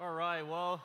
All right, well,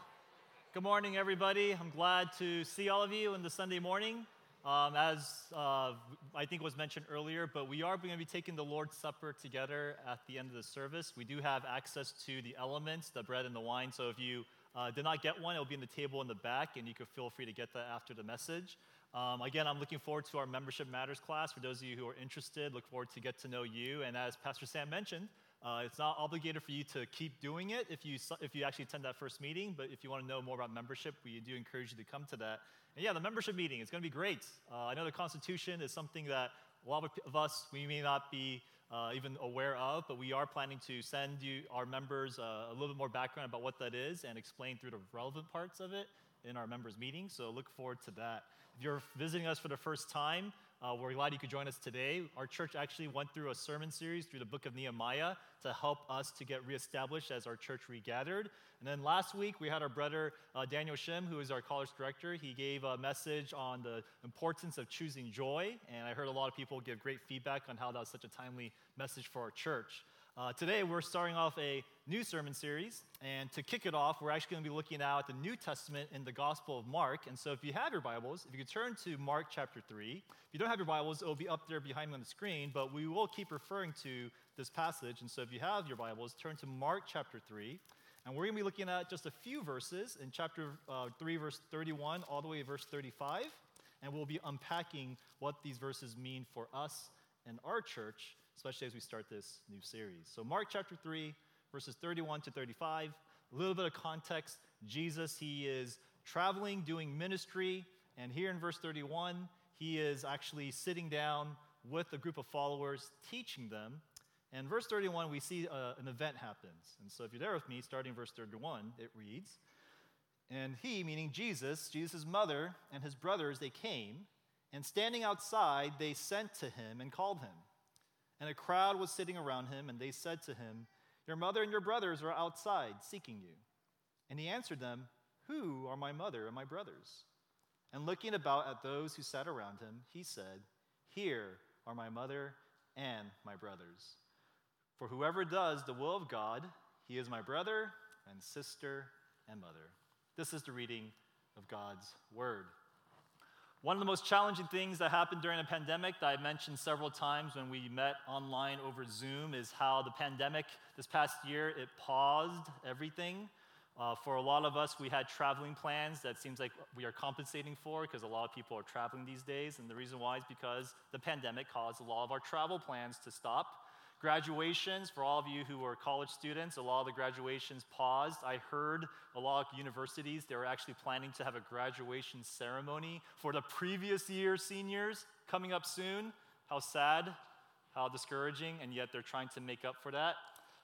good morning, everybody. I'm glad to see all of you in the Sunday morning. Um, as uh, I think was mentioned earlier, but we are going to be taking the Lord's Supper together at the end of the service. We do have access to the elements, the bread and the wine. So if you uh, did not get one, it will be in the table in the back, and you can feel free to get that after the message. Um, again, I'm looking forward to our Membership Matters class. For those of you who are interested, look forward to get to know you. And as Pastor Sam mentioned, uh, it's not obligated for you to keep doing it if you, if you actually attend that first meeting, but if you want to know more about membership, we do encourage you to come to that. And yeah, the membership meeting is going to be great. Uh, I know the Constitution is something that a lot of us, we may not be uh, even aware of, but we are planning to send you, our members, uh, a little bit more background about what that is and explain through the relevant parts of it in our members' meeting. So look forward to that. If you're visiting us for the first time, uh, we're glad you could join us today. Our church actually went through a sermon series through the book of Nehemiah to help us to get reestablished as our church regathered. And then last week, we had our brother uh, Daniel Shim, who is our college director. He gave a message on the importance of choosing joy. And I heard a lot of people give great feedback on how that was such a timely message for our church. Uh, today, we're starting off a new sermon series. And to kick it off, we're actually going to be looking now at the New Testament in the Gospel of Mark. And so, if you have your Bibles, if you could turn to Mark chapter 3. If you don't have your Bibles, it will be up there behind me on the screen, but we will keep referring to this passage. And so, if you have your Bibles, turn to Mark chapter 3. And we're going to be looking at just a few verses in chapter uh, 3, verse 31, all the way to verse 35. And we'll be unpacking what these verses mean for us and our church especially as we start this new series. So, Mark chapter 3, verses 31 to 35, a little bit of context. Jesus, he is traveling, doing ministry, and here in verse 31, he is actually sitting down with a group of followers, teaching them. And verse 31, we see uh, an event happens. And so, if you're there with me, starting verse 31, it reads, And he, meaning Jesus, Jesus' mother, and his brothers, they came, and standing outside, they sent to him and called him. And a crowd was sitting around him, and they said to him, Your mother and your brothers are outside seeking you. And he answered them, Who are my mother and my brothers? And looking about at those who sat around him, he said, Here are my mother and my brothers. For whoever does the will of God, he is my brother and sister and mother. This is the reading of God's word. One of the most challenging things that happened during the pandemic that I mentioned several times when we met online over Zoom is how the pandemic this past year it paused everything. Uh, for a lot of us, we had traveling plans that seems like we are compensating for because a lot of people are traveling these days. And the reason why is because the pandemic caused a lot of our travel plans to stop. Graduations, for all of you who are college students, a lot of the graduations paused. I heard a lot of universities, they were actually planning to have a graduation ceremony for the previous year seniors coming up soon. How sad, how discouraging, and yet they're trying to make up for that.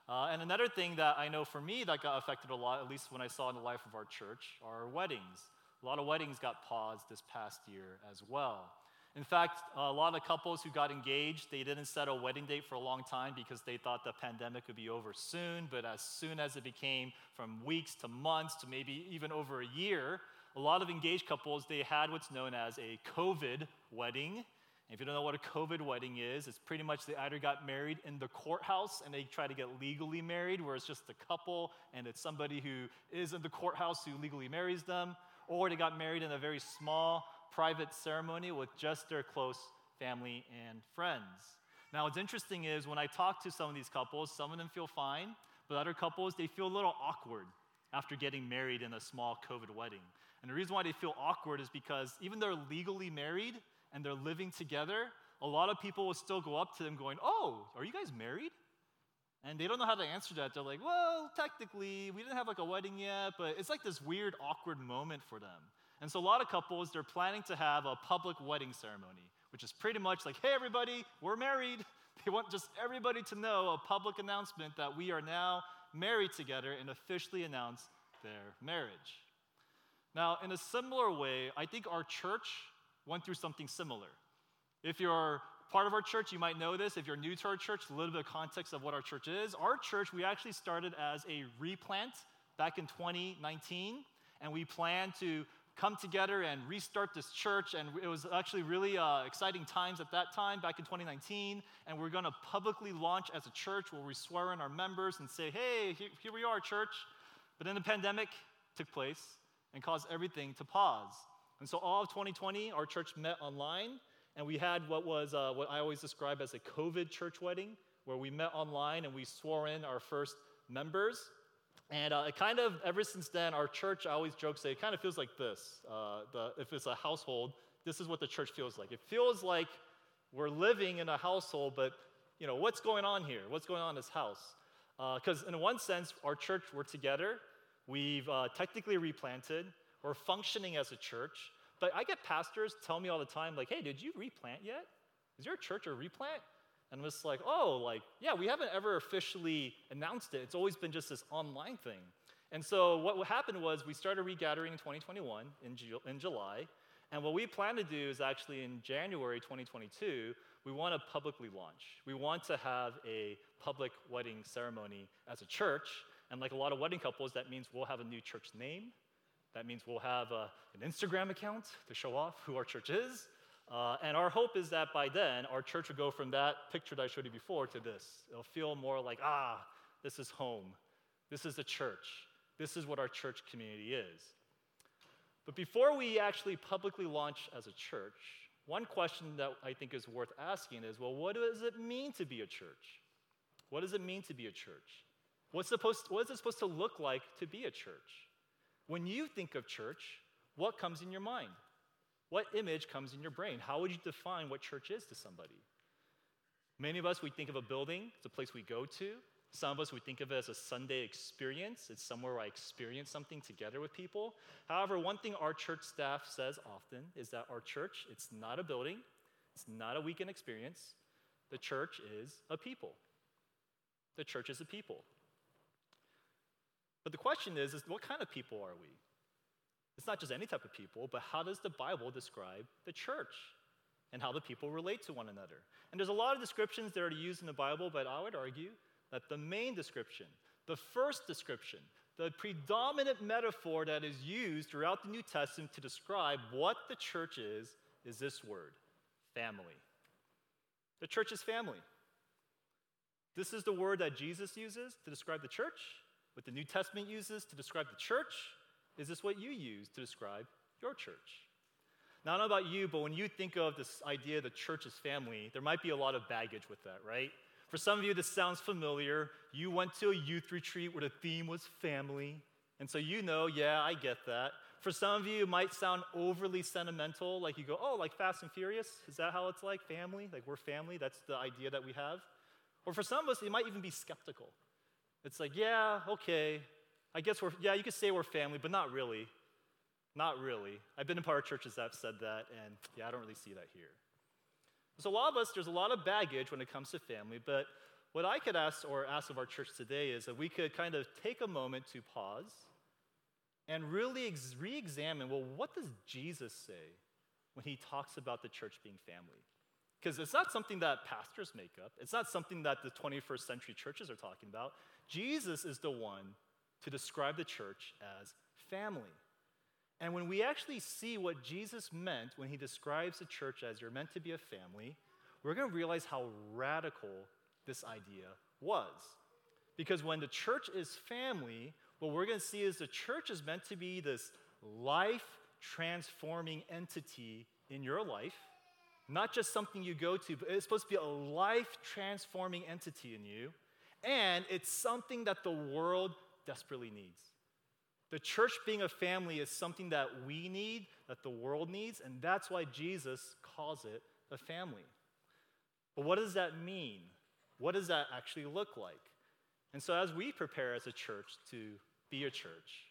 Uh, and another thing that I know for me that got affected a lot, at least when I saw in the life of our church, are weddings. A lot of weddings got paused this past year as well. In fact, a lot of couples who got engaged, they didn't set a wedding date for a long time because they thought the pandemic would be over soon. But as soon as it became from weeks to months to maybe even over a year, a lot of engaged couples, they had what's known as a COVID wedding. If you don't know what a COVID wedding is, it's pretty much they either got married in the courthouse and they try to get legally married, where it's just the couple and it's somebody who is in the courthouse who legally marries them, or they got married in a very small private ceremony with just their close family and friends. Now, what's interesting is when I talk to some of these couples, some of them feel fine, but other couples, they feel a little awkward after getting married in a small COVID wedding. And the reason why they feel awkward is because even though they're legally married and they're living together, a lot of people will still go up to them going, Oh, are you guys married? And they don't know how to answer that. They're like, Well, technically, we didn't have like a wedding yet, but it's like this weird, awkward moment for them. And so a lot of couples, they're planning to have a public wedding ceremony, which is pretty much like, hey, everybody, we're married. They want just everybody to know a public announcement that we are now married together and officially announce their marriage. Now, in a similar way, I think our church went through something similar. If you're part of our church, you might know this. If you're new to our church, a little bit of context of what our church is. Our church, we actually started as a replant back in 2019, and we plan to come together and restart this church. And it was actually really uh, exciting times at that time, back in 2019. And we're going to publicly launch as a church where we swear in our members and say, hey, here, here we are, church. But then the pandemic took place and caused everything to pause. And so all of 2020, our church met online, and we had what was uh, what I always describe as a COVID church wedding, where we met online and we swore in our first members. And uh, it kind of, ever since then, our church, I always joke, say, it kind of feels like this. Uh, the, if it's a household, this is what the church feels like. It feels like we're living in a household, but you know, what's going on here? What's going on in this house? Because uh, in one sense, our church, we're together. We've uh, technically replanted. We're functioning as a church. But I get pastors tell me all the time, like, hey, did you replant yet? Is your church a replant? And just like, oh, like, yeah, we haven't ever officially announced it. It's always been just this online thing. And so what happened was we started regathering in 2021 in, Ju- in July. And what we plan to do is actually in January 2022, we want to publicly launch. We want to have a public wedding ceremony as a church. And like a lot of wedding couples, that means we'll have a new church name. That means we'll have a, an Instagram account to show off who our church is. Uh, and our hope is that by then, our church will go from that picture that I showed you before to this. It'll feel more like, ah, this is home. This is the church. This is what our church community is. But before we actually publicly launch as a church, one question that I think is worth asking is well, what does it mean to be a church? What does it mean to be a church? What's supposed, what is it supposed to look like to be a church? When you think of church, what comes in your mind? What image comes in your brain? How would you define what church is to somebody? Many of us, we think of a building, it's a place we go to. Some of us, we think of it as a Sunday experience. It's somewhere where I experience something together with people. However, one thing our church staff says often is that our church, it's not a building, it's not a weekend experience. The church is a people. The church is a people. But the question is, is what kind of people are we? It's not just any type of people, but how does the Bible describe the church and how the people relate to one another? And there's a lot of descriptions that are used in the Bible, but I would argue that the main description, the first description, the predominant metaphor that is used throughout the New Testament to describe what the church is, is this word family. The church is family. This is the word that Jesus uses to describe the church, what the New Testament uses to describe the church. Is this what you use to describe your church? Now, I don't know about you, but when you think of this idea the church is family, there might be a lot of baggage with that, right? For some of you, this sounds familiar. You went to a youth retreat where the theme was family. And so you know, yeah, I get that. For some of you, it might sound overly sentimental, like you go, oh, like Fast and Furious? Is that how it's like? Family? Like we're family? That's the idea that we have? Or for some of us, it might even be skeptical. It's like, yeah, okay, I guess we're, yeah, you could say we're family, but not really. Not really. I've been in part of churches that have said that, and yeah, I don't really see that here. So, a lot of us, there's a lot of baggage when it comes to family, but what I could ask or ask of our church today is that we could kind of take a moment to pause and really ex- re examine well, what does Jesus say when he talks about the church being family? Because it's not something that pastors make up, it's not something that the 21st century churches are talking about. Jesus is the one to describe the church as family. And when we actually see what Jesus meant when he describes the church as you're meant to be a family, we're going to realize how radical this idea was. Because when the church is family, what we're going to see is the church is meant to be this life transforming entity in your life, not just something you go to, but it's supposed to be a life transforming entity in you. And it's something that the world desperately needs. The church being a family is something that we need, that the world needs, and that's why Jesus calls it a family. But what does that mean? What does that actually look like? And so, as we prepare as a church to be a church,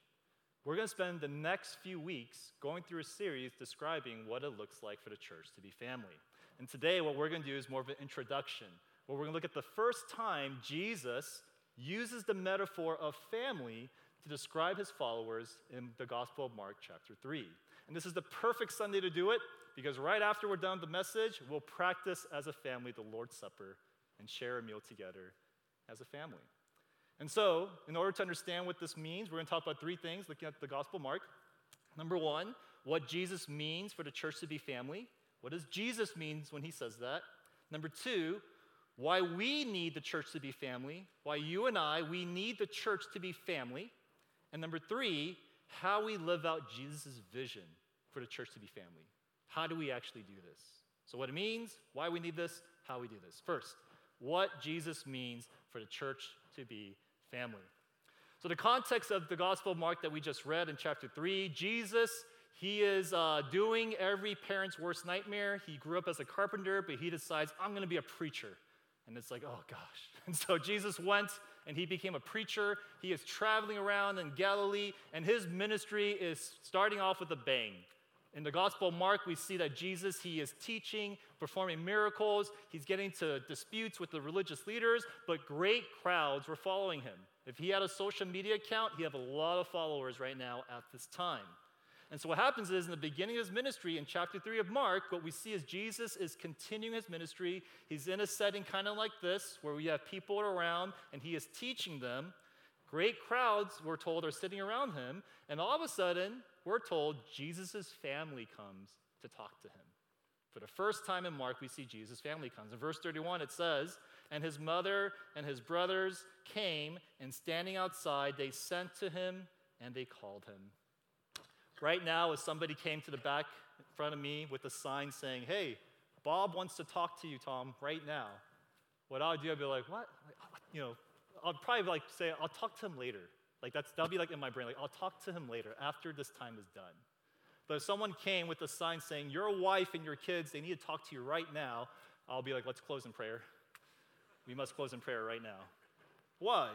we're going to spend the next few weeks going through a series describing what it looks like for the church to be family. And today, what we're going to do is more of an introduction, where we're going to look at the first time Jesus uses the metaphor of family to describe his followers in the Gospel of Mark, chapter 3. And this is the perfect Sunday to do it because right after we're done with the message, we'll practice as a family the Lord's Supper and share a meal together as a family. And so, in order to understand what this means, we're going to talk about three things looking at the Gospel of Mark. Number one, what Jesus means for the church to be family. What does Jesus mean when he says that? Number two, why we need the church to be family, why you and I, we need the church to be family. And number three, how we live out Jesus' vision for the church to be family. How do we actually do this? So, what it means, why we need this, how we do this. First, what Jesus means for the church to be family. So, the context of the Gospel of Mark that we just read in chapter 3, Jesus, he is uh, doing every parent's worst nightmare. He grew up as a carpenter, but he decides, I'm going to be a preacher. And it's like, oh gosh. And so Jesus went and he became a preacher. He is traveling around in Galilee, and his ministry is starting off with a bang. In the Gospel of Mark, we see that Jesus, he is teaching, performing miracles. He's getting to disputes with the religious leaders, but great crowds were following him. If he had a social media account, he had a lot of followers right now at this time. And so what happens is in the beginning of his ministry, in chapter 3 of Mark, what we see is Jesus is continuing his ministry. He's in a setting kind of like this, where we have people around and he is teaching them. Great crowds, we're told, are sitting around him. And all of a sudden, we're told Jesus' family comes to talk to him. For the first time in Mark, we see Jesus' family comes. In verse 31, it says, And his mother and his brothers came, and standing outside, they sent to him and they called him. Right now, if somebody came to the back in front of me with a sign saying, Hey, Bob wants to talk to you, Tom, right now, what I would do, I'd be like, What? You know, I'd probably like say, I'll talk to him later. Like that's that'll be like in my brain, like I'll talk to him later after this time is done. But if someone came with a sign saying, Your wife and your kids, they need to talk to you right now, I'll be like, let's close in prayer. We must close in prayer right now. Why?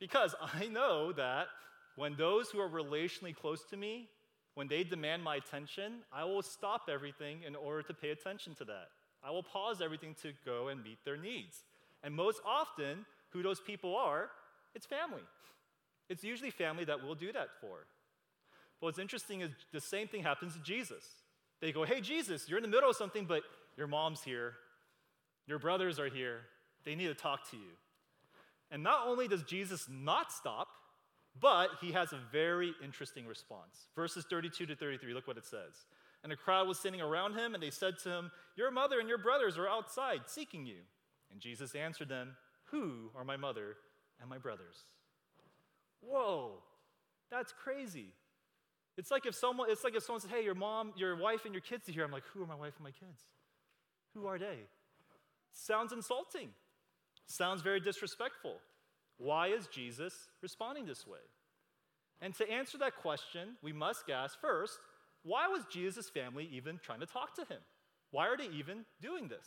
Because I know that when those who are relationally close to me, when they demand my attention, I will stop everything in order to pay attention to that. I will pause everything to go and meet their needs. And most often, who those people are, it's family. It's usually family that we'll do that for. But what's interesting is the same thing happens to Jesus. They go, Hey, Jesus, you're in the middle of something, but your mom's here, your brothers are here, they need to talk to you. And not only does Jesus not stop, but he has a very interesting response. Verses 32 to 33, look what it says. And a crowd was sitting around him, and they said to him, Your mother and your brothers are outside seeking you. And Jesus answered them, Who are my mother and my brothers? Whoa, that's crazy. It's like if someone, it's like if someone says, hey, your mom, your wife, and your kids are here. I'm like, who are my wife and my kids? Who are they? Sounds insulting. Sounds very disrespectful. Why is Jesus responding this way? And to answer that question, we must ask first, why was Jesus' family even trying to talk to him? Why are they even doing this?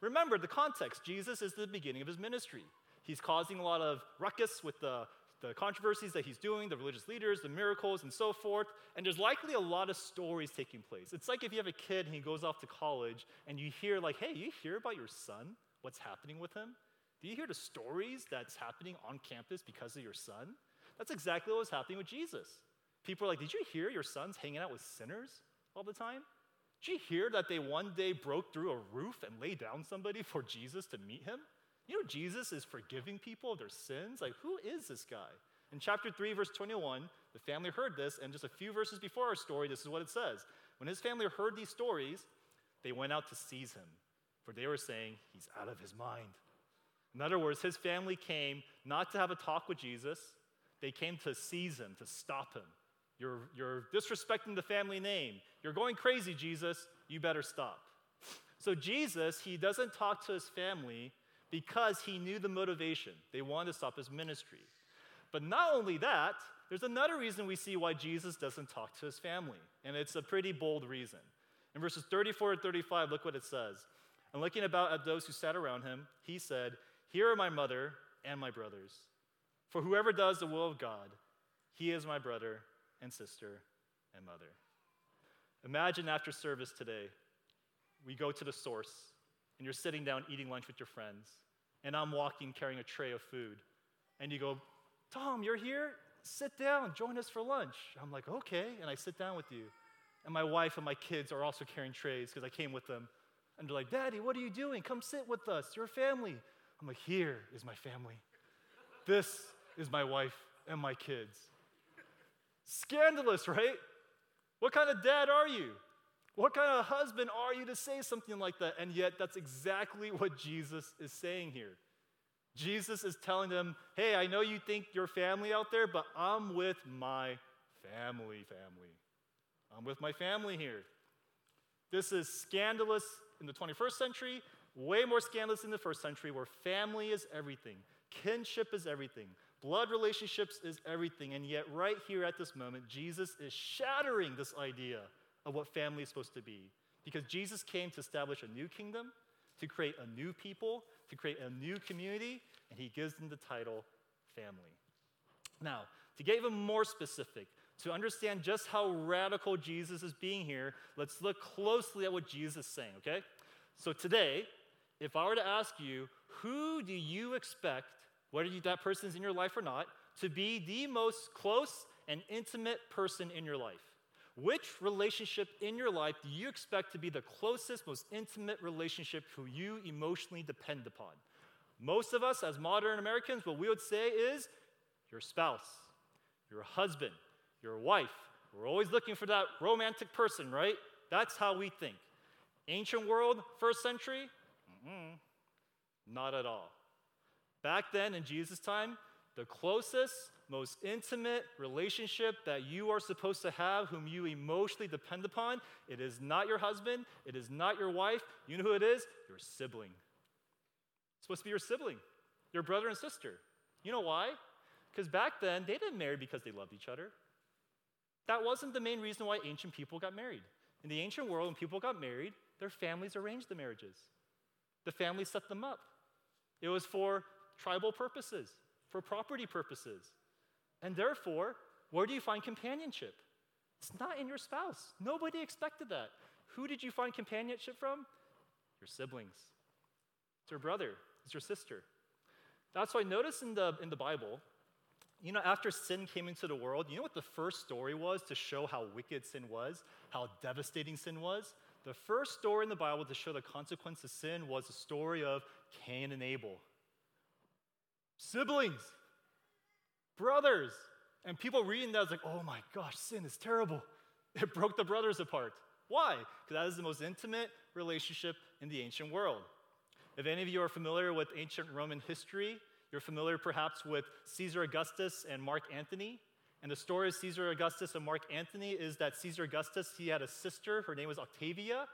Remember the context Jesus is the beginning of his ministry. He's causing a lot of ruckus with the the controversies that he's doing, the religious leaders, the miracles, and so forth. And there's likely a lot of stories taking place. It's like if you have a kid and he goes off to college and you hear, like, hey, you hear about your son? What's happening with him? Do you hear the stories that's happening on campus because of your son? That's exactly what was happening with Jesus. People are like, Did you hear your son's hanging out with sinners all the time? Did you hear that they one day broke through a roof and laid down somebody for Jesus to meet him? You know, Jesus is forgiving people of their sins. Like, who is this guy? In chapter 3, verse 21, the family heard this, and just a few verses before our story, this is what it says. When his family heard these stories, they went out to seize him, for they were saying, He's out of his mind. In other words, his family came not to have a talk with Jesus, they came to seize him, to stop him. You're, you're disrespecting the family name. You're going crazy, Jesus. You better stop. So, Jesus, he doesn't talk to his family because he knew the motivation. They wanted to stop his ministry. But not only that, there's another reason we see why Jesus doesn't talk to his family, and it's a pretty bold reason. In verses 34 and 35, look what it says. And looking about at those who sat around him, he said, Here are my mother and my brothers. For whoever does the will of God, he is my brother and sister and mother. Imagine after service today, we go to the source and you're sitting down eating lunch with your friends, and I'm walking carrying a tray of food, and you go, Tom, you're here? Sit down, join us for lunch. I'm like, okay, and I sit down with you. And my wife and my kids are also carrying trays because I came with them. And they're like, Daddy, what are you doing? Come sit with us. You're family. I'm like, here is my family. This is my wife and my kids. Scandalous, right? What kind of dad are you? What kind of husband are you to say something like that? And yet, that's exactly what Jesus is saying here. Jesus is telling them, hey, I know you think you're family out there, but I'm with my family, family. I'm with my family here. This is scandalous in the 21st century, way more scandalous in the first century, where family is everything, kinship is everything, blood relationships is everything. And yet, right here at this moment, Jesus is shattering this idea of what family is supposed to be. Because Jesus came to establish a new kingdom, to create a new people, to create a new community, and he gives them the title family. Now, to get even more specific, to understand just how radical Jesus is being here, let's look closely at what Jesus is saying, okay? So today, if I were to ask you, who do you expect, whether that person's in your life or not, to be the most close and intimate person in your life? Which relationship in your life do you expect to be the closest, most intimate relationship who you emotionally depend upon? Most of us, as modern Americans, what we would say is your spouse, your husband, your wife. We're always looking for that romantic person, right? That's how we think. Ancient world, first century? Mm Not at all. Back then, in Jesus' time, the closest, most intimate relationship that you are supposed to have, whom you emotionally depend upon, it is not your husband, it is not your wife. You know who it is? Your sibling. It's supposed to be your sibling, your brother and sister. You know why? Because back then, they didn't marry because they loved each other. That wasn't the main reason why ancient people got married. In the ancient world, when people got married, their families arranged the marriages. The family set them up. It was for tribal purposes, for property purposes. And therefore, where do you find companionship? It's not in your spouse. Nobody expected that. Who did you find companionship from? Your siblings. It's your brother, it's your sister. That's why notice in the, in the Bible, you know, after sin came into the world, you know what the first story was to show how wicked sin was, how devastating sin was? The first story in the Bible to show the consequence of sin was the story of Cain and Abel. Siblings, brothers. And people reading that was like, oh my gosh, sin is terrible. It broke the brothers apart. Why? Because that is the most intimate relationship in the ancient world. If any of you are familiar with ancient Roman history, you're familiar perhaps with Caesar Augustus and Mark Antony. And the story of Caesar Augustus and Mark Antony is that Caesar Augustus, he had a sister, her name was Octavia,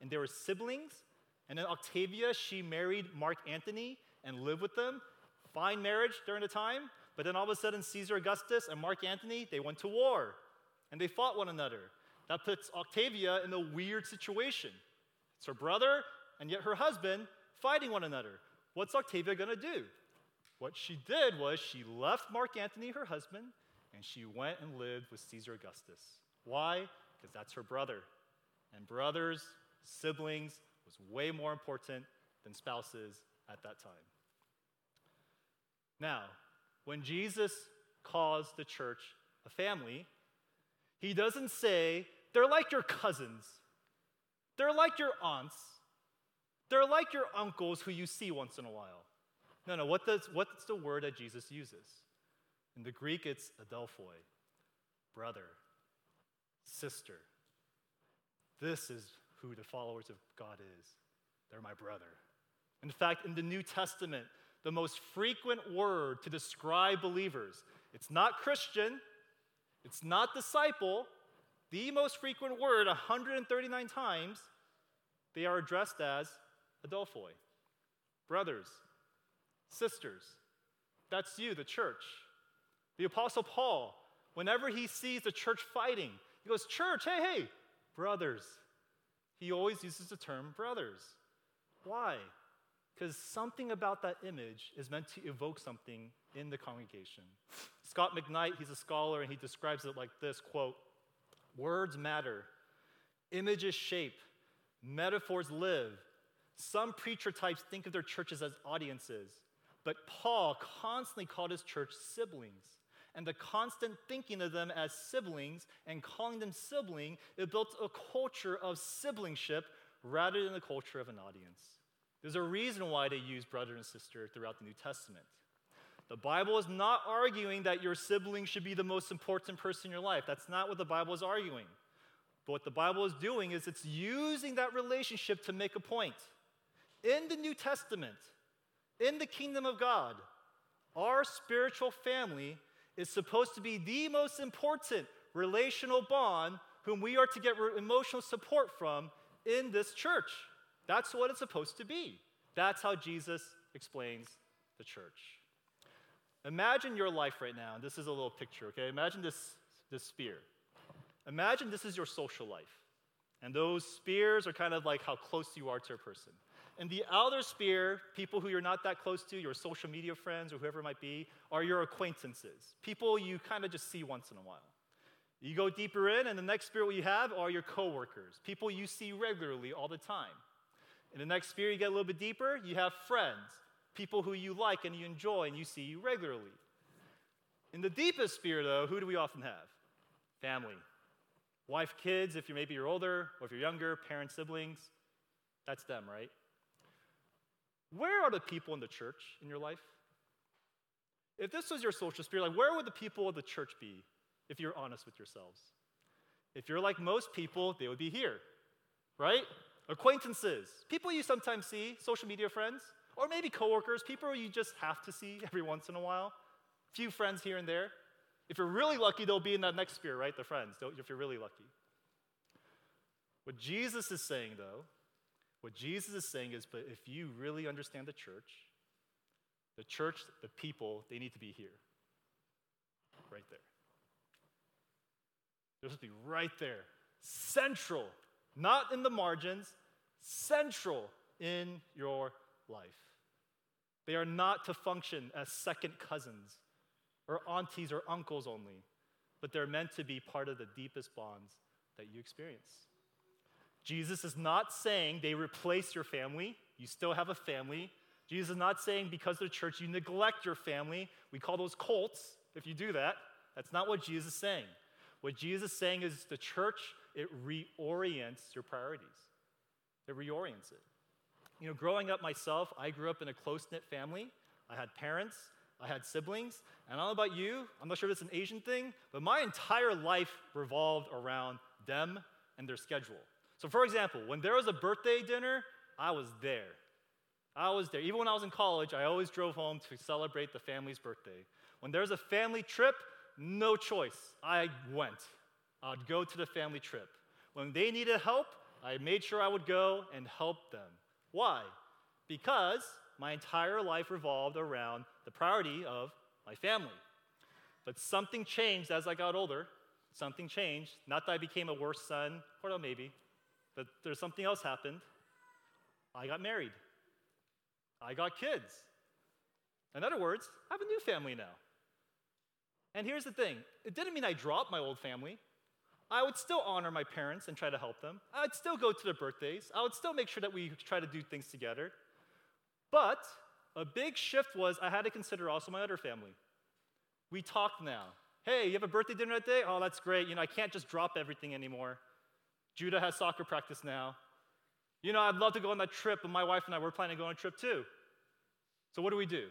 and they were siblings. And then Octavia, she married Mark Antony and lived with them. Fine marriage during the time, but then all of a sudden, Caesar Augustus and Mark Antony, they went to war and they fought one another. That puts Octavia in a weird situation. It's her brother and yet her husband fighting one another. What's Octavia going to do? What she did was she left Mark Antony, her husband, and she went and lived with Caesar Augustus. Why? Because that's her brother. And brothers, siblings, was way more important than spouses at that time. Now, when Jesus calls the church a family, he doesn't say, they're like your cousins, they're like your aunts, they're like your uncles who you see once in a while. No, no, what does, what's the word that Jesus uses? In the Greek, it's adelphoi, brother, sister. This is who the followers of God is. They're my brother. In fact, in the New Testament, the most frequent word to describe believers. It's not Christian, it's not disciple. The most frequent word, 139 times, they are addressed as adelphoi, brothers, sisters. That's you, the church. The Apostle Paul, whenever he sees the church fighting, he goes, Church, hey, hey, brothers. He always uses the term brothers. Why? because something about that image is meant to evoke something in the congregation. Scot McKnight, he's a scholar, and he describes it like this quote, words matter, images shape, metaphors live. Some preacher types think of their churches as audiences, but Paul constantly called his church siblings. And the constant thinking of them as siblings and calling them sibling, it built a culture of siblingship rather than a culture of an audience. There's a reason why they use brother and sister throughout the New Testament. The Bible is not arguing that your sibling should be the most important person in your life. That's not what the Bible is arguing. But what the Bible is doing is it's using that relationship to make a point. In the New Testament, in the kingdom of God, our spiritual family is supposed to be the most important relational bond whom we are to get emotional support from in this church. That's what it's supposed to be. That's how Jesus explains the church. Imagine your life right now, and this is a little picture, okay? Imagine this, this spear. Imagine this is your social life. And those spears are kind of like how close you are to a person. And the outer sphere, people who you're not that close to, your social media friends or whoever it might be, are your acquaintances, people you kind of just see once in a while. You go deeper in, and the next sphere you have are your coworkers, people you see regularly all the time. In the next sphere, you get a little bit deeper, you have friends, people who you like and you enjoy and you see regularly. In the deepest sphere, though, who do we often have? Family. Wife, kids, if you're maybe you're older, or if you're younger, parents, siblings. That's them, right? Where are the people in the church in your life? If this was your social sphere, like where would the people of the church be if you're honest with yourselves? If you're like most people, they would be here, right? Acquaintances, people you sometimes see, social media friends, or maybe coworkers, people you just have to see every once in a while, few friends here and there. If you're really lucky, they'll be in that next sphere, right? The friends, if you're really lucky. What Jesus is saying, though, what Jesus is saying is, but if you really understand the church, the church, the people, they need to be here. Right there. They're supposed to be right there. Central. Not in the margins, central in your life. They are not to function as second cousins or aunties or uncles only, but they're meant to be part of the deepest bonds that you experience. Jesus is not saying they replace your family. You still have a family. Jesus is not saying because of the church you neglect your family. We call those cults if you do that. That's not what Jesus is saying. What Jesus is saying is the church, it reorients your priorities, it reorients it. You know, growing up myself, I grew up in a close knit family. I had parents, I had siblings, and I don't know about you, I'm not sure if it's an Asian thing, but my entire life revolved around them and their schedule. So, for example, when there was a birthday dinner, I was there. I was there. Even when I was in college, I always drove home to celebrate the family's birthday. When there was a family trip, no choice. I went. I'd go to the family trip. When they needed help, I made sure I would go and help them. Why? Because my entire life revolved around the priority of my family. But something changed as I got older. Something changed. Not that I became a worse son, or maybe. But there's something else happened. I got married. I got kids. In other words, I have a new family now. And here's the thing it didn't mean I dropped my old family. I would still honor my parents and try to help them. I'd still go to their birthdays. I would still make sure that we try to do things together. But a big shift was I had to consider also my other family. We talk now. Hey, you have a birthday dinner that day? Oh, that's great. You know, I can't just drop everything anymore. Judah has soccer practice now. You know, I'd love to go on that trip, but my wife and I were planning to go on a trip too. So what do we do?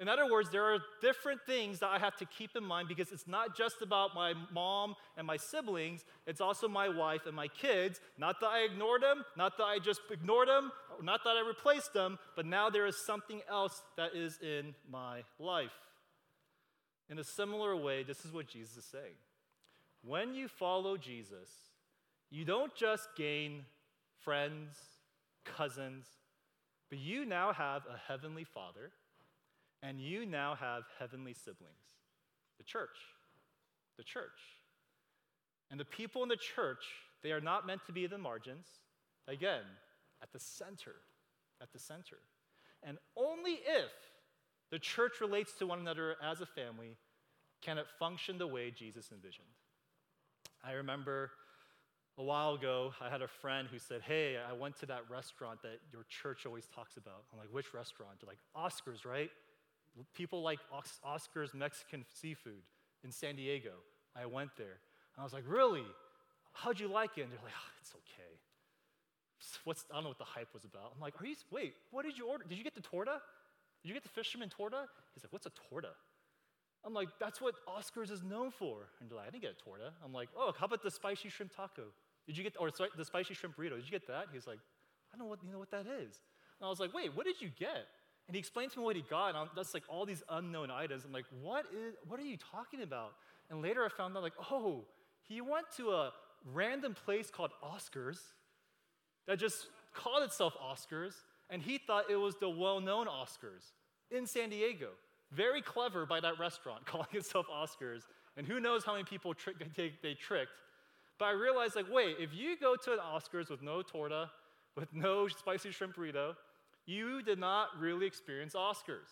In other words, there are different things that I have to keep in mind because it's not just about my mom and my siblings, it's also my wife and my kids. Not that I ignored them, not that I just ignored them, not that I replaced them, but now there is something else that is in my life. In a similar way, this is what Jesus is saying. When you follow Jesus, you don't just gain friends, cousins, but you now have a heavenly Father, and you now have heavenly siblings the church. The church. And the people in the church, they are not meant to be the margins. Again, at the center. At the center. And only if the church relates to one another as a family can it function the way Jesus envisioned. I remember a while ago, I had a friend who said, Hey, I went to that restaurant that your church always talks about. I'm like, Which restaurant? They're like, Oscars, right? People like Oscars Mexican seafood in San Diego. I went there. And I was like, Really? How'd you like it? And they're like, oh, It's okay. What's, I don't know what the hype was about. I'm like, Are you, wait, what did you order? Did you get the torta? Did you get the fisherman torta? He's like, What's a torta? I'm like, that's what Oscars is known for. And they're like, I didn't get a torta. I'm like, oh, how about the spicy shrimp taco? Did you get, or sorry, the spicy shrimp burrito? Did you get that? He's like, I don't know what, you know what that is. And I was like, wait, what did you get? And he explained to me what he got, and that's like all these unknown items. I'm like, what is, what are you talking about? And later I found out, like, oh, he went to a random place called Oscars that just called itself Oscars, and he thought it was the well known Oscars in San Diego. Very clever by that restaurant calling itself Oscars, and who knows how many people trick, they, they tricked. But I realized, like, wait, if you go to an Oscars with no torta, with no spicy shrimp burrito, you did not really experience Oscars.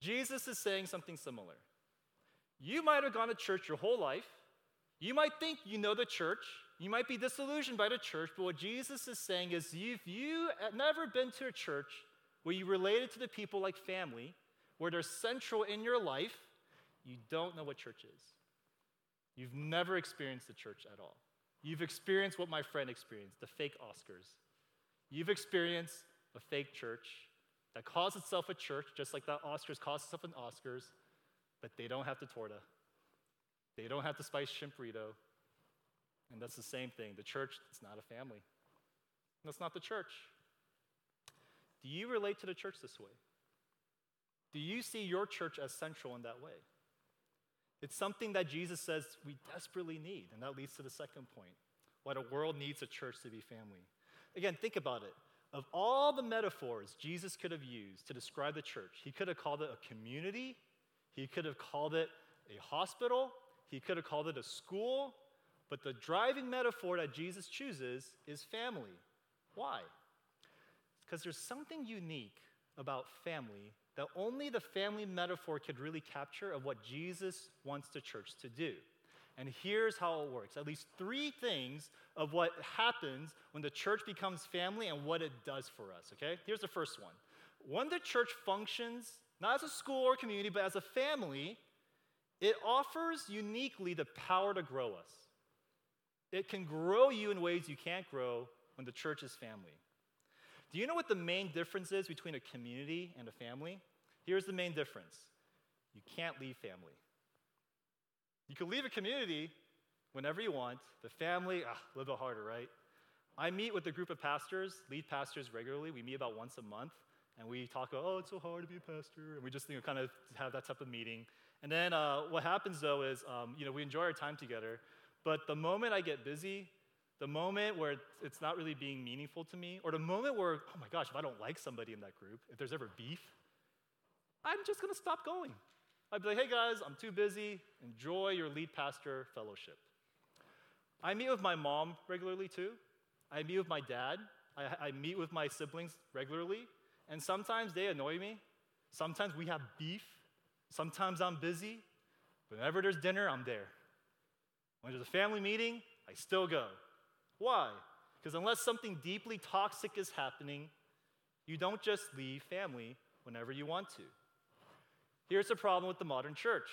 Jesus is saying something similar. You might have gone to church your whole life. You might think you know the church. You might be disillusioned by the church, but what Jesus is saying is if you have never been to a church where you related to the people like family, where they're central in your life, you don't know what church is. You've never experienced the church at all. You've experienced what my friend experienced the fake Oscars. You've experienced a fake church that calls itself a church, just like that Oscars calls itself an Oscars, but they don't have the torta. They don't have the spiced shrimp burrito. And that's the same thing. The church is not a family. That's not the church. Do you relate to the church this way? Do you see your church as central in that way? It's something that Jesus says we desperately need, and that leads to the second point why the world needs a church to be family. Again, think about it. Of all the metaphors Jesus could have used to describe the church, he could have called it a community, he could have called it a hospital, he could have called it a school, but the driving metaphor that Jesus chooses is family. Why? Because there's something unique about family that only the family metaphor could really capture of what Jesus wants the church to do. And here's how it works at least three things of what happens when the church becomes family and what it does for us, okay? Here's the first one. When the church functions, not as a school or community, but as a family, it offers uniquely the power to grow us. It can grow you in ways you can't grow when the church is family. Do you know what the main difference is between a community and a family? Here's the main difference you can't leave family. You can leave a community whenever you want. The family, ah, a little bit harder, right? I meet with a group of pastors, lead pastors regularly. We meet about once a month, and we talk about, oh, it's so hard to be a pastor, and we just you know, kind of have that type of meeting. And then uh, what happens though is, um, you know, we enjoy our time together, but the moment I get busy, the moment where it's not really being meaningful to me, or the moment where, oh my gosh, if I don't like somebody in that group, if there's ever beef, I'm just gonna stop going. I'd be like, hey guys, I'm too busy. Enjoy your lead pastor fellowship. I meet with my mom regularly too. I meet with my dad. I, I meet with my siblings regularly. And sometimes they annoy me. Sometimes we have beef. Sometimes I'm busy. Whenever there's dinner, I'm there. When there's a family meeting, I still go. Why? Because unless something deeply toxic is happening, you don't just leave family whenever you want to. Here's the problem with the modern church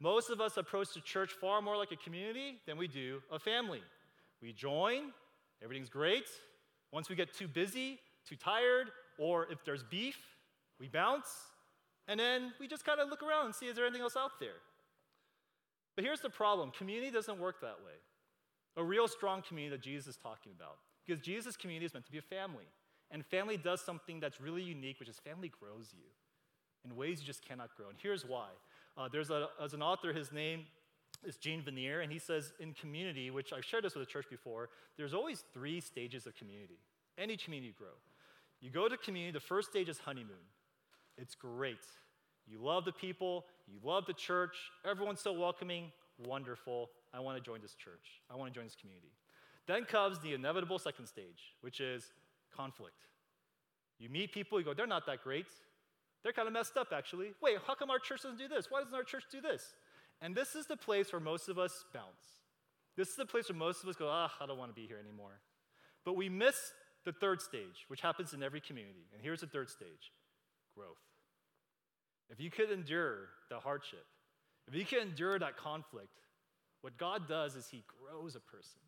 most of us approach the church far more like a community than we do a family. We join, everything's great. Once we get too busy, too tired, or if there's beef, we bounce, and then we just kind of look around and see is there anything else out there. But here's the problem community doesn't work that way a real strong community that Jesus is talking about. Because Jesus' community is meant to be a family. And family does something that's really unique, which is family grows you in ways you just cannot grow. And here's why. Uh, there's, a, as an author, his name is Jean Vanier, and he says in community, which I've shared this with the church before, there's always three stages of community. Any community you grow. You go to community, the first stage is honeymoon. It's great. You love the people, you love the church, everyone's so welcoming, wonderful. I want to join this church. I want to join this community. Then comes the inevitable second stage, which is conflict. You meet people, you go, they're not that great. They're kind of messed up, actually. Wait, how come our church doesn't do this? Why doesn't our church do this? And this is the place where most of us bounce. This is the place where most of us go, ah, I don't want to be here anymore. But we miss the third stage, which happens in every community. And here's the third stage growth. If you could endure the hardship, if you can endure that conflict, what God does is He grows a person.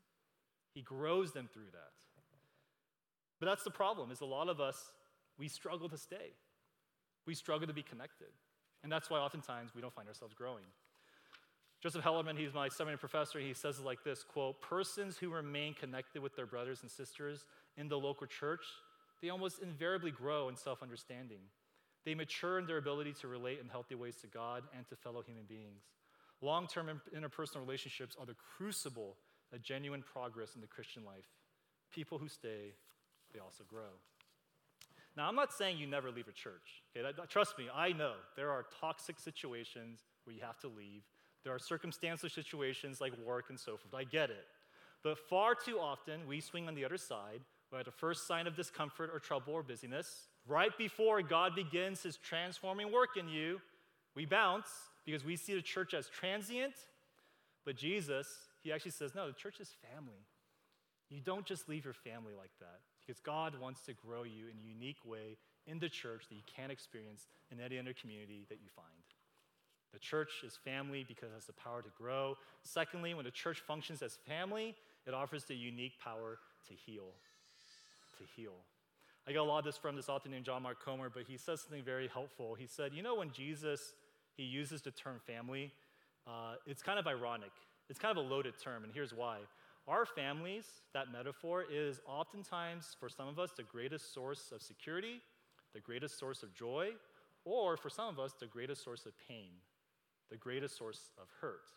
He grows them through that. But that's the problem, is a lot of us, we struggle to stay. We struggle to be connected. And that's why oftentimes we don't find ourselves growing. Joseph Hellerman, he's my seminary professor, he says it like this quote, persons who remain connected with their brothers and sisters in the local church they almost invariably grow in self understanding. They mature in their ability to relate in healthy ways to God and to fellow human beings. Long term interpersonal relationships are the crucible of genuine progress in the Christian life. People who stay, they also grow. Now, I'm not saying you never leave a church. Okay, that, that, trust me, I know there are toxic situations where you have to leave. There are circumstantial situations like work and so forth. I get it. But far too often, we swing on the other side, where at the first sign of discomfort or trouble or busyness, right before God begins his transforming work in you, we bounce because we see the church as transient. But Jesus, he actually says, no, the church is family. You don't just leave your family like that because God wants to grow you in a unique way in the church that you can't experience in any other community that you find. The church is family because it has the power to grow. Secondly, when the church functions as family, it offers the unique power to heal. To heal. I got a lot of this from this author named John Mark Comer, but he says something very helpful. He said, You know, when Jesus he uses the term family, uh, it's kind of ironic. It's kind of a loaded term, and here's why. Our families, that metaphor, is oftentimes, for some of us, the greatest source of security, the greatest source of joy, or for some of us, the greatest source of pain, the greatest source of hurt.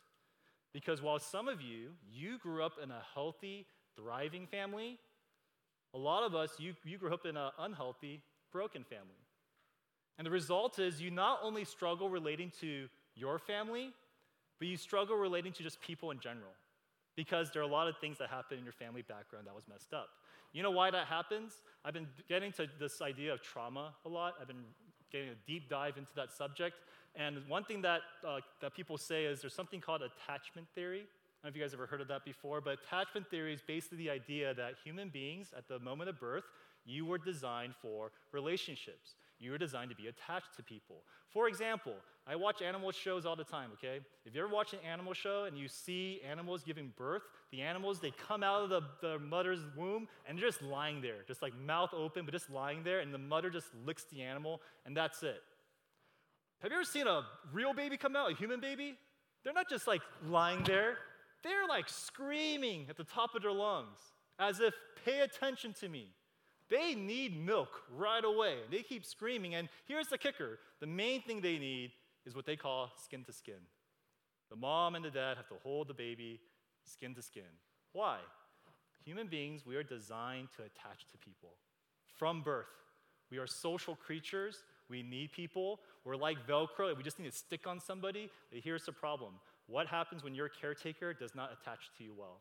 Because while some of you, you grew up in a healthy, thriving family, a lot of us, you, you grew up in an unhealthy, broken family. And the result is you not only struggle relating to your family, but you struggle relating to just people in general. Because there are a lot of things that happen in your family background that was messed up. You know why that happens? I've been getting to this idea of trauma a lot. I've been getting a deep dive into that subject. And one thing that, uh, that people say is there's something called attachment theory. I don't know if you guys ever heard of that before, but attachment theory is basically the idea that human beings, at the moment of birth, you were designed for relationships. You are designed to be attached to people. For example, I watch animal shows all the time, okay? If you ever watch an animal show and you see animals giving birth, the animals, they come out of the, the mother's womb and they're just lying there, just like mouth open, but just lying there, and the mother just licks the animal, and that's it. Have you ever seen a real baby come out, a human baby? They're not just like lying there, they're like screaming at the top of their lungs, as if, pay attention to me. They need milk right away. They keep screaming. And here's the kicker the main thing they need is what they call skin to skin. The mom and the dad have to hold the baby skin to skin. Why? Human beings, we are designed to attach to people from birth. We are social creatures. We need people. We're like Velcro. We just need to stick on somebody. But Here's the problem what happens when your caretaker does not attach to you well?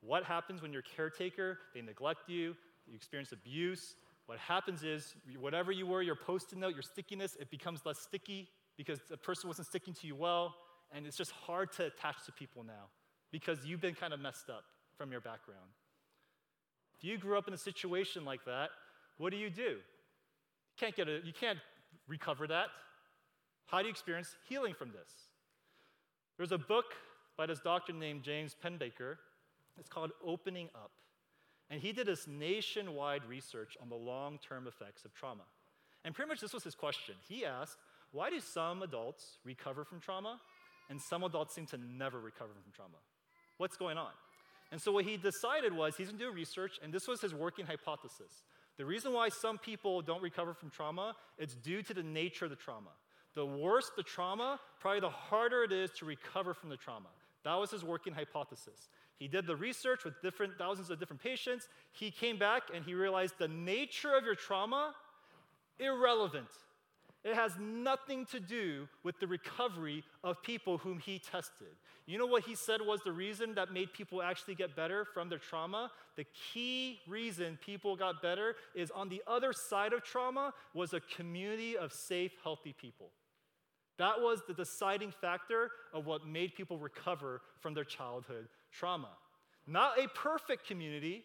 What happens when your caretaker, they neglect you, you experience abuse? What happens is, whatever you were, your post it note, your stickiness, it becomes less sticky because the person wasn't sticking to you well, and it's just hard to attach to people now because you've been kind of messed up from your background. If you grew up in a situation like that, what do you do? You can't, get a, you can't recover that. How do you experience healing from this? There's a book by this doctor named James Pennebaker. It's called Opening Up. And he did this nationwide research on the long term effects of trauma. And pretty much this was his question. He asked, why do some adults recover from trauma and some adults seem to never recover from trauma? What's going on? And so what he decided was he's gonna do research, and this was his working hypothesis. The reason why some people don't recover from trauma, it's due to the nature of the trauma. The worse the trauma, probably the harder it is to recover from the trauma. That was his working hypothesis. He did the research with different thousands of different patients. He came back and he realized the nature of your trauma irrelevant. It has nothing to do with the recovery of people whom he tested. You know what he said was the reason that made people actually get better from their trauma? The key reason people got better is on the other side of trauma was a community of safe, healthy people. That was the deciding factor of what made people recover from their childhood trauma. Not a perfect community,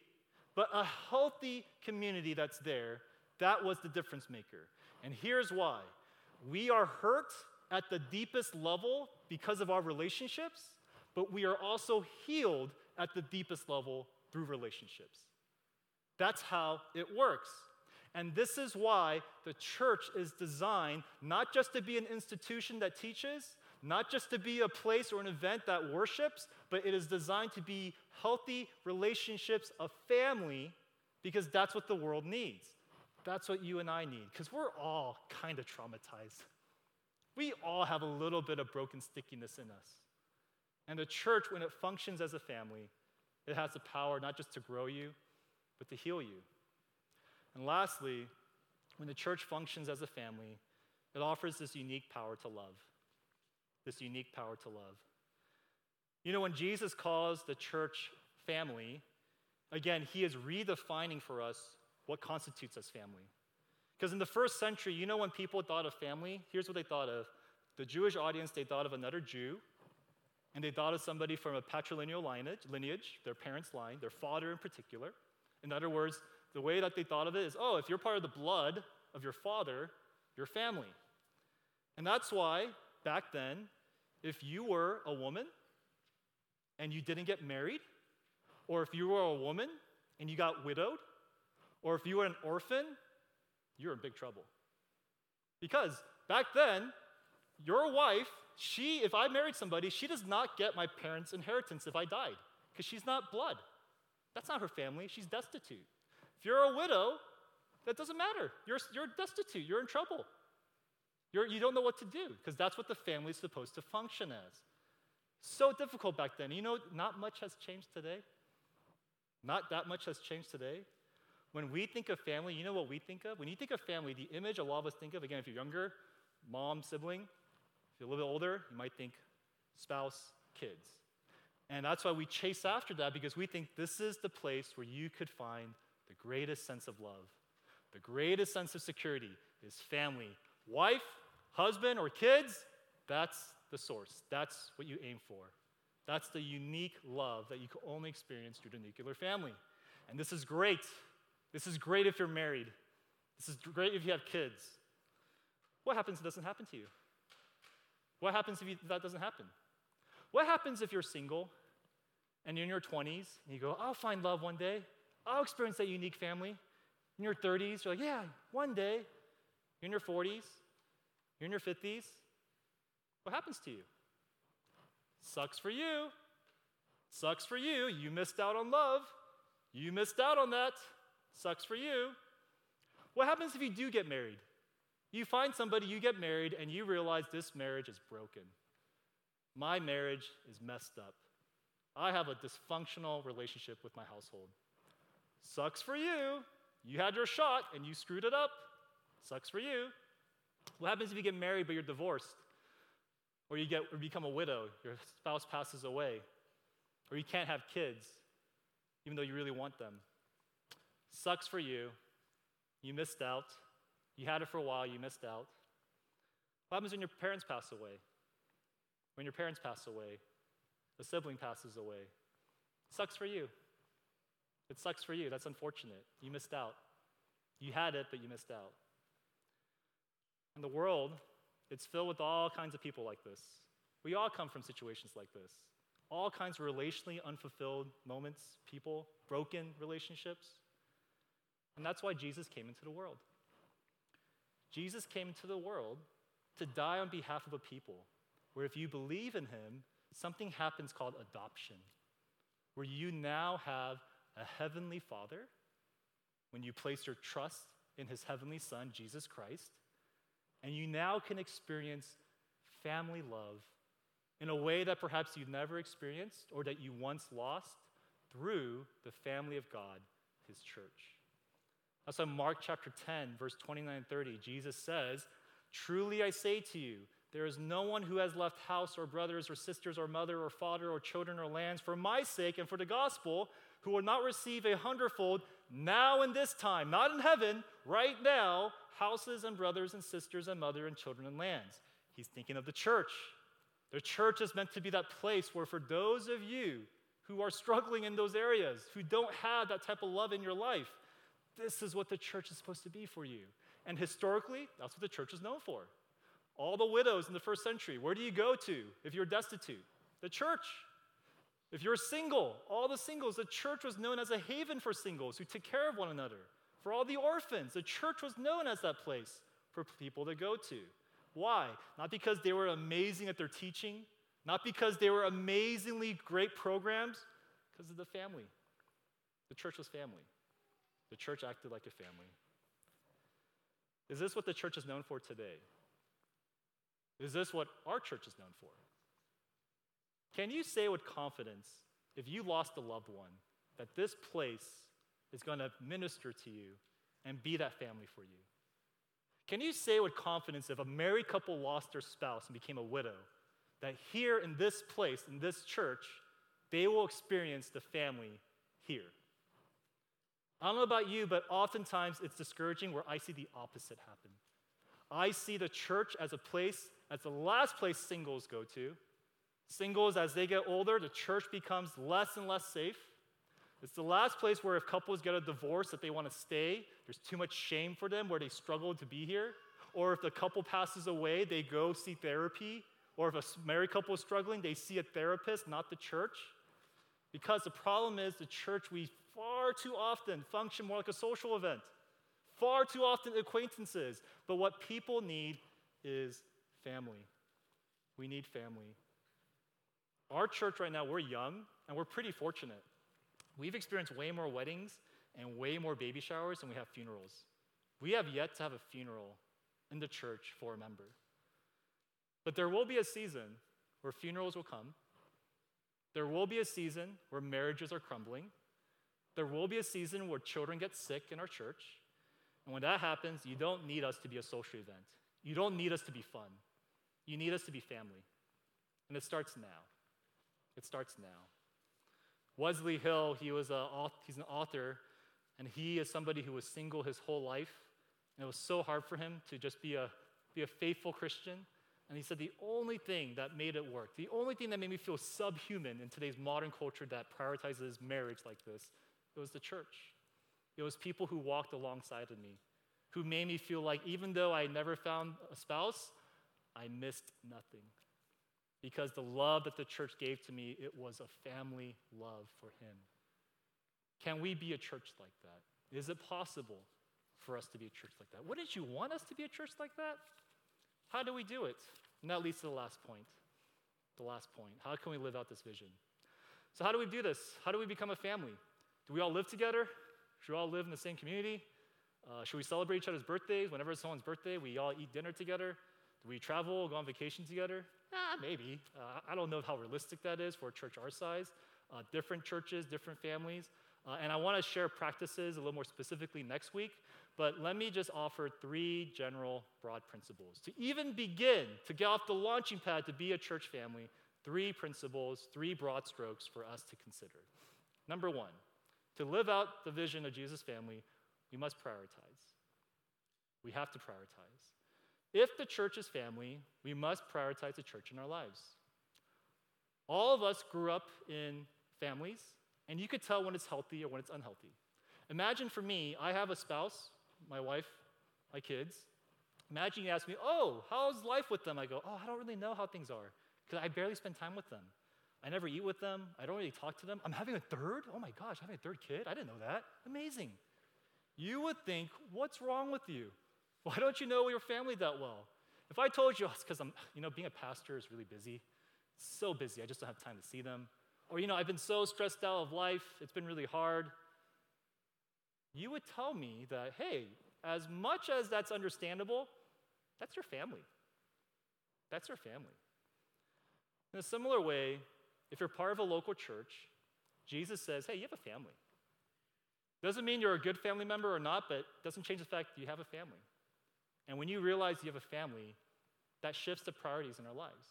but a healthy community that's there. That was the difference maker. And here's why we are hurt at the deepest level because of our relationships, but we are also healed at the deepest level through relationships. That's how it works. And this is why the church is designed not just to be an institution that teaches, not just to be a place or an event that worships, but it is designed to be healthy relationships of family because that's what the world needs. That's what you and I need, because we're all kind of traumatized. We all have a little bit of broken stickiness in us. And the church, when it functions as a family, it has the power not just to grow you, but to heal you. And lastly, when the church functions as a family, it offers this unique power to love. This unique power to love. You know, when Jesus calls the church family, again, he is redefining for us what constitutes as family. Because in the first century, you know, when people thought of family, here's what they thought of the Jewish audience, they thought of another Jew, and they thought of somebody from a patrilineal lineage, lineage, their parents' line, their father in particular. In other words, the way that they thought of it is oh, if you're part of the blood of your father, you're family. And that's why back then, if you were a woman and you didn't get married, or if you were a woman and you got widowed, or if you were an orphan, you're in big trouble. Because back then, your wife, she, if I married somebody, she does not get my parents' inheritance if I died, because she's not blood. That's not her family. She's destitute. If you're a widow, that doesn't matter. You're, you're destitute. You're in trouble. You're, you don't know what to do, because that's what the family is supposed to function as. So difficult back then. You know, not much has changed today. Not that much has changed today. When we think of family, you know what we think of? When you think of family, the image a lot of us think of, again, if you're younger, mom, sibling. If you're a little bit older, you might think spouse, kids. And that's why we chase after that because we think this is the place where you could find the greatest sense of love. The greatest sense of security is family. Wife, husband, or kids, that's the source. That's what you aim for. That's the unique love that you can only experience through the nuclear family. And this is great. This is great if you're married. This is great if you have kids. What happens if it doesn't happen to you? What happens if, you, that doesn't happen? What happens if you're single and you're in your 20s and you go, I'll find love one day. I'll experience that unique family. In your 30s, you're like, yeah, one day. You're in your 40s, you're in your 50s. What happens to you? Sucks for you. Sucks for you. You missed out on love. You missed out on that. Sucks for you. What happens if you do get married? You find somebody, you get married, and you realize this marriage is broken. My marriage is messed up. I have a dysfunctional relationship with my household. Sucks for you. You had your shot and you screwed it up. Sucks for you. What happens if you get married but you're divorced? Or you get or become a widow, your spouse passes away, or you can't have kids, even though you really want them. Sucks for you. You missed out. You had it for a while, you missed out. What happens when your parents pass away? When your parents pass away, a sibling passes away. Sucks for you. It sucks for you. That's unfortunate. You missed out. You had it, but you missed out. And the world, it's filled with all kinds of people like this. We all come from situations like this. All kinds of relationally unfulfilled moments, people, broken relationships. And that's why Jesus came into the world. Jesus came into the world to die on behalf of a people where if you believe in him, something happens called adoption, where you now have a heavenly Father when you place your trust in his heavenly Son, Jesus Christ, and you now can experience family love in a way that perhaps you've never experienced or that you once lost through the family of God, his church. That's why Mark chapter 10, verse 29 and 30, Jesus says, Truly I say to you, there is no one who has left house or brothers or sisters or mother or father or children or lands for my sake and for the gospel who will not receive a hundredfold now in this time, not in heaven, right now, houses and brothers and sisters and mother and children and lands. He's thinking of the church. The church is meant to be that place where, for those of you who are struggling in those areas, who don't have that type of love in your life, this is what the church is supposed to be for you. And historically, that's what the church is known for. All the widows in the first century, where do you go to if you're destitute? The church. If you're single, all the singles, the church was known as a haven for singles who took care of one another. For all the orphans, the church was known as that place for people to go to. Why? Not because they were amazing at their teaching, not because they were amazingly great programs, because of the family. The church was family. The church acted like a family. Is this what the church is known for today? Is this what our church is known for? Can you say with confidence, if you lost a loved one, that this place is going to minister to you and be that family for you? Can you say with confidence if a married couple lost their spouse and became a widow, that here in this place, in this church, they will experience the family here? I don't know about you, but oftentimes it's discouraging where I see the opposite happen. I see the church as a place, as the last place singles go to. Singles, as they get older, the church becomes less and less safe. It's the last place where if couples get a divorce that they want to stay, there's too much shame for them where they struggle to be here. Or if the couple passes away, they go see therapy. Or if a married couple is struggling, they see a therapist, not the church. Because the problem is the church, we far too often function more like a social event, far too often acquaintances. But what people need is family. We need family. Our church right now, we're young and we're pretty fortunate. We've experienced way more weddings and way more baby showers than we have funerals. We have yet to have a funeral in the church for a member. But there will be a season where funerals will come. There will be a season where marriages are crumbling. There will be a season where children get sick in our church. And when that happens, you don't need us to be a social event. You don't need us to be fun. You need us to be family. And it starts now. It starts now. Wesley Hill, he was a, he's an author, and he is somebody who was single his whole life. And it was so hard for him to just be a, be a faithful Christian. And he said, The only thing that made it work, the only thing that made me feel subhuman in today's modern culture that prioritizes marriage like this, it was the church. It was people who walked alongside of me, who made me feel like even though I never found a spouse, I missed nothing. Because the love that the church gave to me, it was a family love for him. Can we be a church like that? Is it possible for us to be a church like that? Wouldn't you want us to be a church like that? How do we do it? And that leads to the last point. The last point. How can we live out this vision? So, how do we do this? How do we become a family? Do we all live together? Should we all live in the same community? Uh, should we celebrate each other's birthdays? Whenever it's someone's birthday, we all eat dinner together? Do we travel, go on vacation together? Ah, maybe. Uh, I don't know how realistic that is for a church our size. Uh, different churches, different families. Uh, and I want to share practices a little more specifically next week. But let me just offer three general broad principles. To even begin to get off the launching pad to be a church family, three principles, three broad strokes for us to consider. Number one, to live out the vision of Jesus' family, we must prioritize. We have to prioritize. If the church is family, we must prioritize the church in our lives. All of us grew up in families, and you could tell when it's healthy or when it's unhealthy. Imagine for me, I have a spouse, my wife, my kids. Imagine you ask me, Oh, how's life with them? I go, Oh, I don't really know how things are because I barely spend time with them. I never eat with them. I don't really talk to them. I'm having a third? Oh my gosh, I'm having a third kid? I didn't know that. Amazing. You would think, what's wrong with you? Why don't you know your family that well? If I told you, oh, it's because I'm, you know, being a pastor is really busy. so busy, I just don't have time to see them. Or, you know, I've been so stressed out of life, it's been really hard. You would tell me that, hey, as much as that's understandable, that's your family. That's your family. In a similar way, if you're part of a local church, Jesus says, hey, you have a family. Doesn't mean you're a good family member or not, but doesn't change the fact that you have a family. And when you realize you have a family, that shifts the priorities in our lives.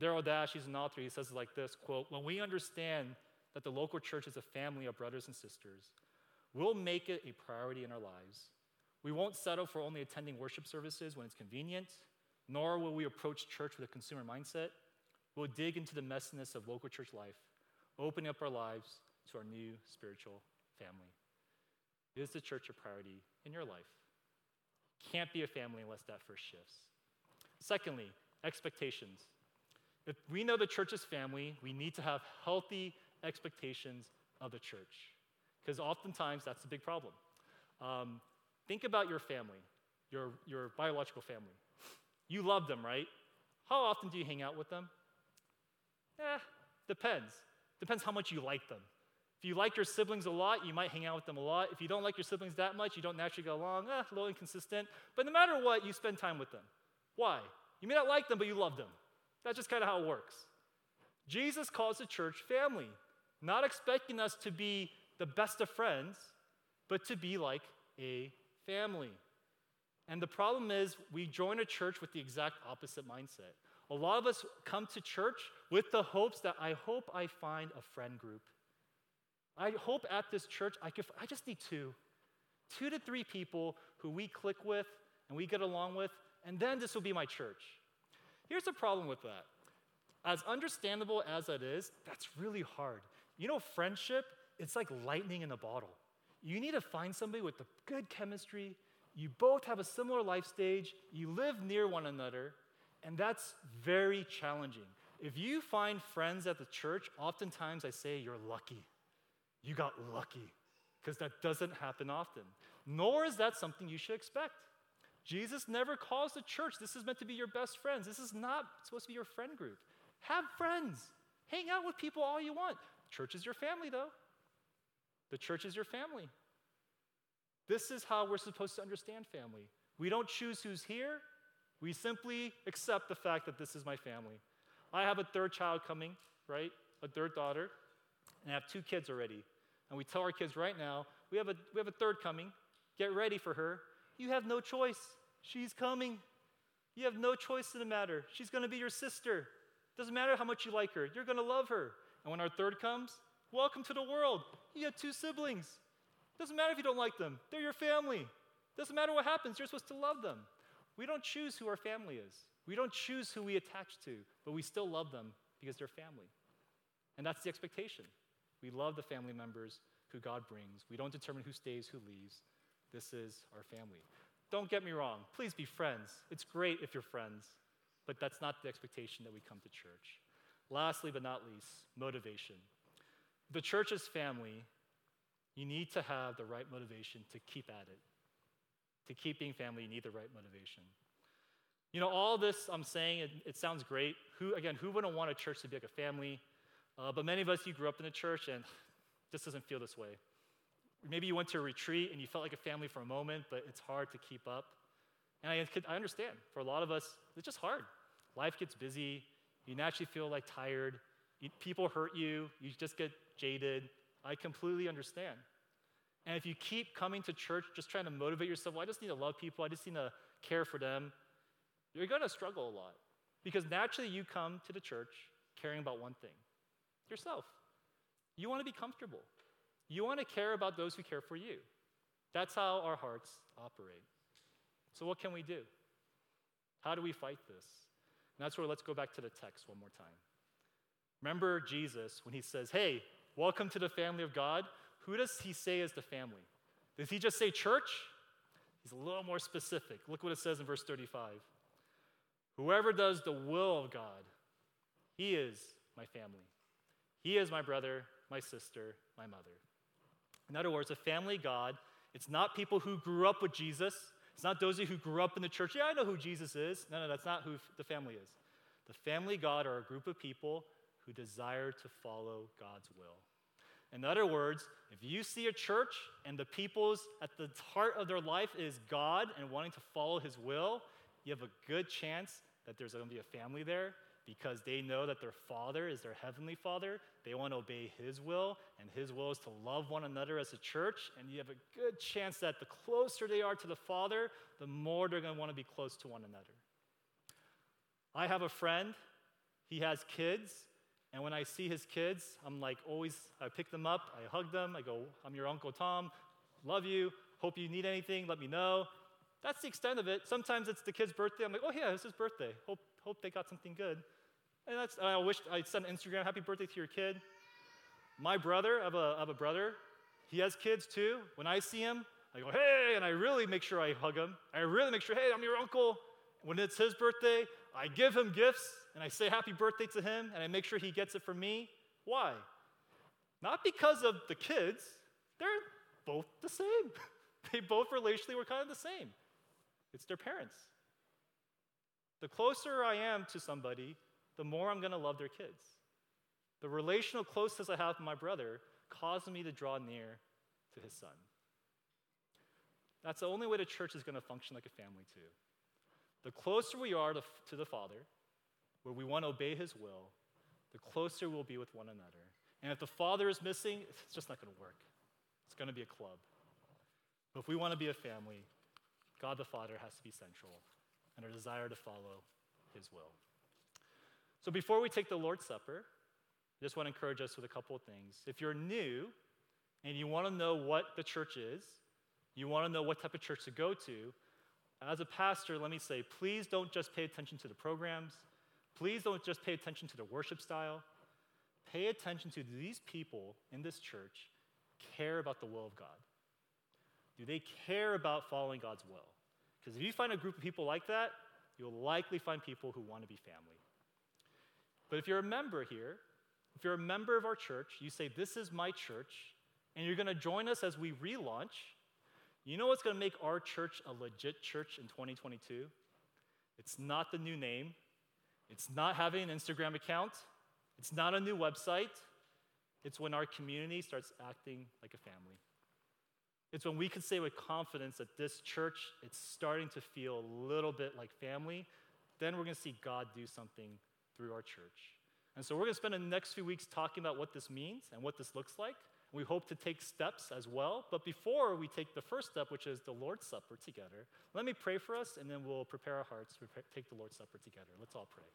Darryl Dash, he's an author, he says it like this quote, when we understand that the local church is a family of brothers and sisters, we'll make it a priority in our lives. We won't settle for only attending worship services when it's convenient, nor will we approach church with a consumer mindset. We'll dig into the messiness of local church life, opening up our lives to our new spiritual family. Is the church a priority in your life? Can't be a family unless that first shifts. Secondly, expectations. If we know the church is family, we need to have healthy expectations of the church. Because oftentimes that's the big problem. Um, think about your family, your, your biological family. You love them, right? How often do you hang out with them? Eh, depends. Depends how much you like them. If you like your siblings a lot, you might hang out with them a lot. If you don't like your siblings that much, you don't naturally get along, eh, a little inconsistent. But no matter what, you spend time with them. Why? You may not like them, but you love them. That's just kind of how it works. Jesus calls the church family, not expecting us to be the best of friends, but to be like a family. And the problem is, we join a church with the exact opposite mindset. A lot of us come to church with the hopes that I hope I find a friend group. I hope at this church I could, I just need two, two to three people who we click with and we get along with, and then this will be my church. Here's the problem with that. As understandable as that is, that's really hard. You know, friendship, it's like lightning in a bottle. You need to find somebody with the good chemistry. You both have a similar life stage. You live near one another. And that's very challenging. If you find friends at the church, oftentimes I say you're lucky. You got lucky because that doesn't happen often. Nor is that something you should expect. Jesus never calls the church. This is meant to be your best friends. This is not supposed to be your friend group. Have friends. Hang out with people all you want. Church is your family, though. The church is your family. This is how we're supposed to understand family. We don't choose who's here, we simply accept the fact that this is my family. I have a third child coming, right? A third daughter, and I have two kids already. And we tell our kids right now, we have a, we have a third coming. Get ready for her. You have no choice. She's coming. You have no choice in the matter. She's going to be your sister. Doesn't matter how much you like her, you're going to love her. And when our third comes, welcome to the world. You have two siblings. Doesn't matter if you don't like them, they're your family. Doesn't matter what happens, you're supposed to love them. We don't choose who our family is. We don't choose who we attach to, but we still love them because they're family. And that's the expectation. We love the family members who God brings. We don't determine who stays, who leaves. This is our family. Don't get me wrong. Please be friends. It's great if you're friends, but that's not the expectation that we come to church. Lastly, but not least, motivation. The church's family, you need to have the right motivation to keep at it. To keep being family, you need the right motivation. You know, all this I'm saying, it, it sounds great. Who, again, who wouldn't want a church to be like a family? Uh, but many of us, you grew up in the church and just doesn't feel this way. Maybe you went to a retreat and you felt like a family for a moment, but it's hard to keep up. And I, I understand. For a lot of us, it's just hard. Life gets busy. You naturally feel like tired. You, people hurt you. You just get jaded. I completely understand. And if you keep coming to church just trying to motivate yourself, well, I just need to love people, I just need to care for them, you're going to struggle a lot. Because naturally, you come to the church caring about one thing yourself. You want to be comfortable. You want to care about those who care for you. That's how our hearts operate. So, what can we do? How do we fight this? And that's where let's go back to the text one more time. Remember Jesus when he says, Hey, welcome to the family of God. Who does he say is the family? Does he just say church? He's a little more specific. Look what it says in verse 35. Whoever does the will of God, he is my family. He is my brother, my sister, my mother. In other words, a family God, it's not people who grew up with Jesus. It's not those who grew up in the church. Yeah, I know who Jesus is. No, no, that's not who the family is. The family God are a group of people who desire to follow God's will. In other words, if you see a church and the people's at the heart of their life is God and wanting to follow his will, you have a good chance that there's going to be a family there because they know that their Father is their heavenly Father. They want to obey His will, and His will is to love one another as a church. And you have a good chance that the closer they are to the Father, the more they're going to want to be close to one another. I have a friend, he has kids, and when I see his kids, I'm like always, I pick them up, I hug them, I go, I'm your Uncle Tom, love you, hope you need anything, let me know. That's the extent of it. Sometimes it's the kid's birthday. I'm like, oh, yeah, it's his birthday. Hope, hope they got something good. And that's, I wish I'd send Instagram, happy birthday to your kid. My brother, I have, a, I have a brother, he has kids too. When I see him, I go, hey, and I really make sure I hug him. I really make sure, hey, I'm your uncle. When it's his birthday, I give him gifts and I say happy birthday to him and I make sure he gets it from me. Why? Not because of the kids, they're both the same. they both relationally were kind of the same. It's their parents. The closer I am to somebody, the more I'm going to love their kids. The relational closeness I have with my brother causes me to draw near to his son. That's the only way the church is going to function like a family, too. The closer we are to, to the Father, where we want to obey his will, the closer we'll be with one another. And if the Father is missing, it's just not going to work. It's going to be a club. But if we want to be a family, God the Father has to be central, and our desire to follow his will. So before we take the Lord's Supper, I just want to encourage us with a couple of things. If you're new and you want to know what the church is, you want to know what type of church to go to, as a pastor, let me say, please don't just pay attention to the programs. Please don't just pay attention to the worship style. Pay attention to these people in this church care about the will of God. Do they care about following God's will? Because if you find a group of people like that, you'll likely find people who want to be family. But if you're a member here, if you're a member of our church, you say, This is my church, and you're going to join us as we relaunch, you know what's going to make our church a legit church in 2022? It's not the new name, it's not having an Instagram account, it's not a new website. It's when our community starts acting like a family. It's when we can say with confidence that this church it's starting to feel a little bit like family, then we're going to see God do something through our church. And so we're going to spend the next few weeks talking about what this means and what this looks like. We hope to take steps as well. But before we take the first step, which is the Lord's Supper together, let me pray for us and then we'll prepare our hearts to take the Lord's Supper together. Let's all pray.